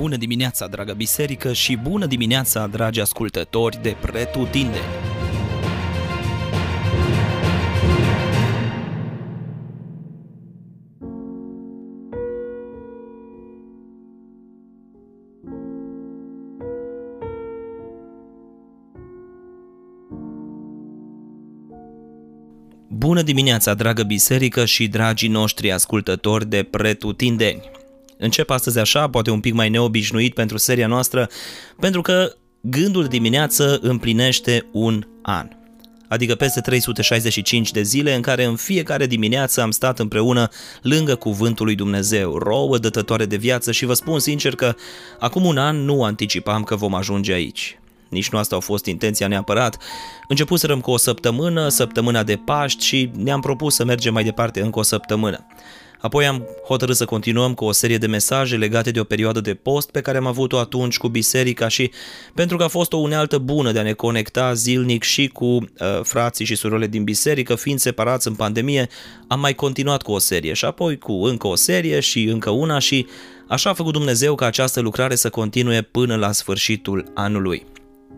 Bună dimineața, dragă biserică, și bună dimineața, dragi ascultători de Pretutinde! Bună dimineața, dragă biserică și dragii noștri ascultători de Pretutindeni! Încep astăzi așa, poate un pic mai neobișnuit pentru seria noastră, pentru că gândul dimineață împlinește un an. Adică peste 365 de zile în care în fiecare dimineață am stat împreună lângă cuvântul lui Dumnezeu, rouă dătătoare de viață și vă spun sincer că acum un an nu anticipam că vom ajunge aici. Nici nu asta a fost intenția neapărat. Începuserăm cu o săptămână, săptămâna de Paști și ne-am propus să mergem mai departe încă o săptămână. Apoi am hotărât să continuăm cu o serie de mesaje legate de o perioadă de post pe care am avut-o atunci cu biserica și pentru că a fost o unealtă bună de a ne conecta zilnic și cu uh, frații și surorile din biserică, fiind separați în pandemie, am mai continuat cu o serie și apoi cu încă o serie și încă una și așa a făcut Dumnezeu ca această lucrare să continue până la sfârșitul anului.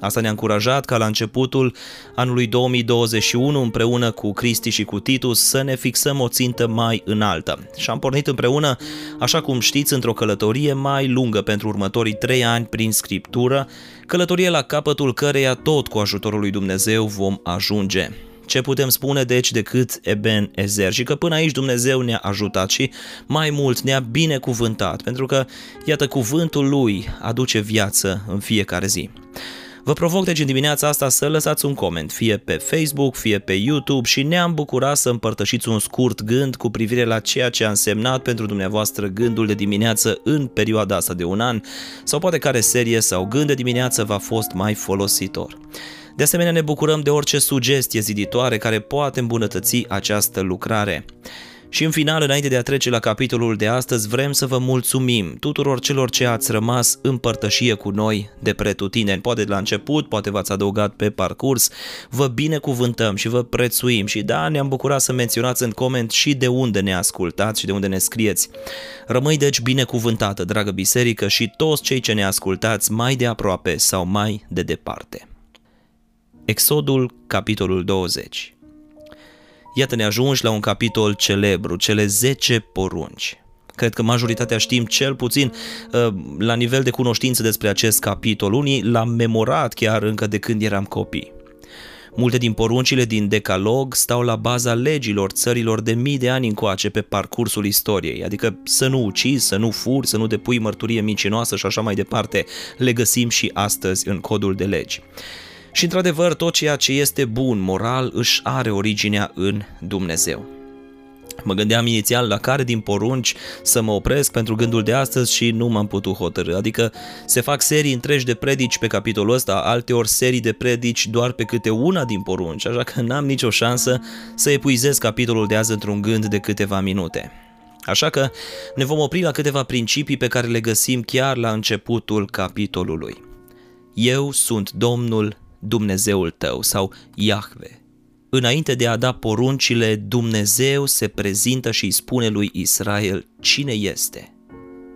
Asta ne-a încurajat ca la începutul anului 2021, împreună cu Cristi și cu Titus, să ne fixăm o țintă mai înaltă. Și am pornit împreună, așa cum știți, într-o călătorie mai lungă pentru următorii trei ani prin Scriptură, călătorie la capătul căreia tot cu ajutorul lui Dumnezeu vom ajunge. Ce putem spune deci decât Eben Ezer și că până aici Dumnezeu ne-a ajutat și mai mult ne-a binecuvântat, pentru că, iată, cuvântul lui aduce viață în fiecare zi. Vă provoc deci în dimineața asta să lăsați un coment, fie pe Facebook, fie pe YouTube și ne-am bucurat să împărtășiți un scurt gând cu privire la ceea ce a însemnat pentru dumneavoastră gândul de dimineață în perioada asta de un an sau poate care serie sau gând de dimineață v-a fost mai folositor. De asemenea, ne bucurăm de orice sugestie ziditoare care poate îmbunătăți această lucrare. Și în final, înainte de a trece la capitolul de astăzi, vrem să vă mulțumim tuturor celor ce ați rămas în părtășie cu noi de pretutineni. Poate de la început, poate v-ați adăugat pe parcurs. Vă binecuvântăm și vă prețuim și da, ne-am bucurat să menționați în coment și de unde ne ascultați și de unde ne scrieți. Rămâi deci binecuvântată, dragă biserică, și toți cei ce ne ascultați mai de aproape sau mai de departe. Exodul, capitolul 20 Iată ne ajungi la un capitol celebru, cele 10 porunci. Cred că majoritatea știm cel puțin uh, la nivel de cunoștință despre acest capitol. Unii l-am memorat chiar încă de când eram copii. Multe din poruncile din Decalog stau la baza legilor țărilor de mii de ani încoace pe parcursul istoriei, adică să nu ucizi, să nu furi, să nu depui mărturie mincinoasă și așa mai departe, le găsim și astăzi în codul de legi. Și într-adevăr, tot ceea ce este bun, moral, își are originea în Dumnezeu. Mă gândeam inițial la care din porunci să mă opresc pentru gândul de astăzi și nu m-am putut hotărâ. Adică se fac serii întregi de predici pe capitolul ăsta, alteori serii de predici doar pe câte una din porunci, așa că n-am nicio șansă să epuizez capitolul de azi într-un gând de câteva minute. Așa că ne vom opri la câteva principii pe care le găsim chiar la începutul capitolului. Eu sunt Domnul Dumnezeul tău sau Iahve. Înainte de a da poruncile, Dumnezeu se prezintă și îi spune lui Israel cine este.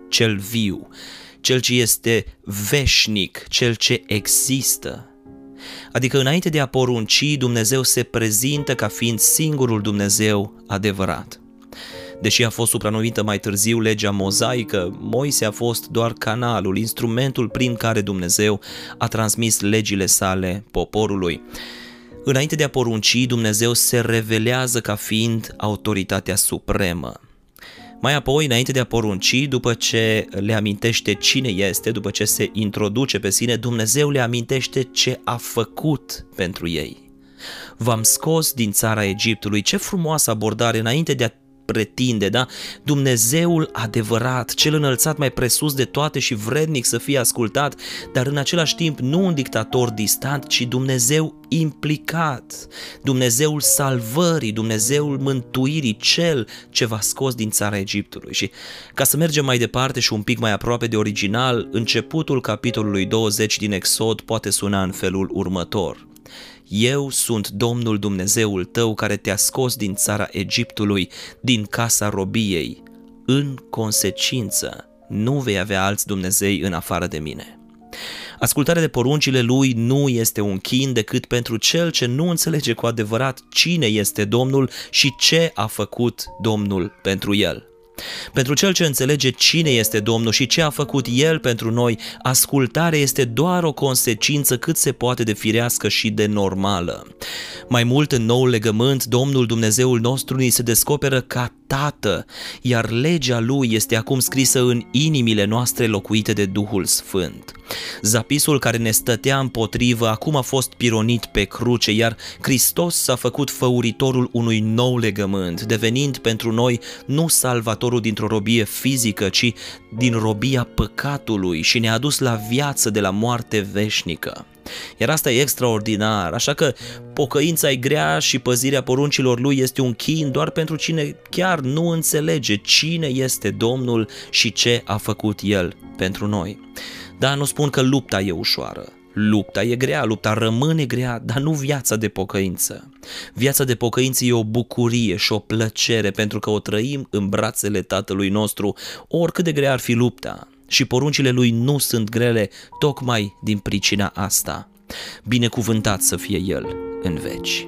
Cel viu, cel ce este veșnic, cel ce există. Adică înainte de a porunci, Dumnezeu se prezintă ca fiind singurul Dumnezeu adevărat. Deși a fost supranumită mai târziu legea mozaică, Moise a fost doar canalul, instrumentul prin care Dumnezeu a transmis legile sale poporului. Înainte de a porunci, Dumnezeu se revelează ca fiind autoritatea supremă. Mai apoi, înainte de a porunci, după ce le amintește cine este, după ce se introduce pe sine, Dumnezeu le amintește ce a făcut pentru ei. V-am scos din țara Egiptului, ce frumoasă abordare înainte de a pretinde, da? Dumnezeul adevărat, cel înălțat mai presus de toate și vrednic să fie ascultat, dar în același timp nu un dictator distant, ci Dumnezeu implicat, Dumnezeul salvării, Dumnezeul mântuirii, cel ce v-a scos din țara Egiptului. Și ca să mergem mai departe și un pic mai aproape de original, începutul capitolului 20 din Exod poate suna în felul următor. Eu sunt Domnul Dumnezeul tău care te-a scos din țara Egiptului, din casa robiei. În consecință, nu vei avea alți Dumnezei în afară de mine. Ascultarea de poruncile lui nu este un chin decât pentru cel ce nu înțelege cu adevărat cine este Domnul și ce a făcut Domnul pentru el. Pentru cel ce înțelege cine este Domnul și ce a făcut El pentru noi, ascultarea este doar o consecință cât se poate de firească și de normală. Mai mult în noul legământ, Domnul Dumnezeul nostru ni se descoperă ca Tată, iar legea Lui este acum scrisă în inimile noastre locuite de Duhul Sfânt. Zapisul care ne stătea împotrivă acum a fost pironit pe cruce, iar Hristos s-a făcut făuritorul unui nou legământ, devenind pentru noi nu salvatorul dintr-o robie fizică, ci din robia păcatului și ne-a dus la viață de la moarte veșnică. Iar asta e extraordinar, așa că pocăința e grea și păzirea poruncilor lui este un chin doar pentru cine chiar nu înțelege cine este Domnul și ce a făcut El pentru noi. Da, nu spun că lupta e ușoară, Lupta e grea, lupta rămâne grea, dar nu viața de pocăință. Viața de pocăință e o bucurie și o plăcere pentru că o trăim în brațele Tatălui nostru, oricât de grea ar fi lupta și poruncile lui nu sunt grele tocmai din pricina asta. Binecuvântat să fie El în veci.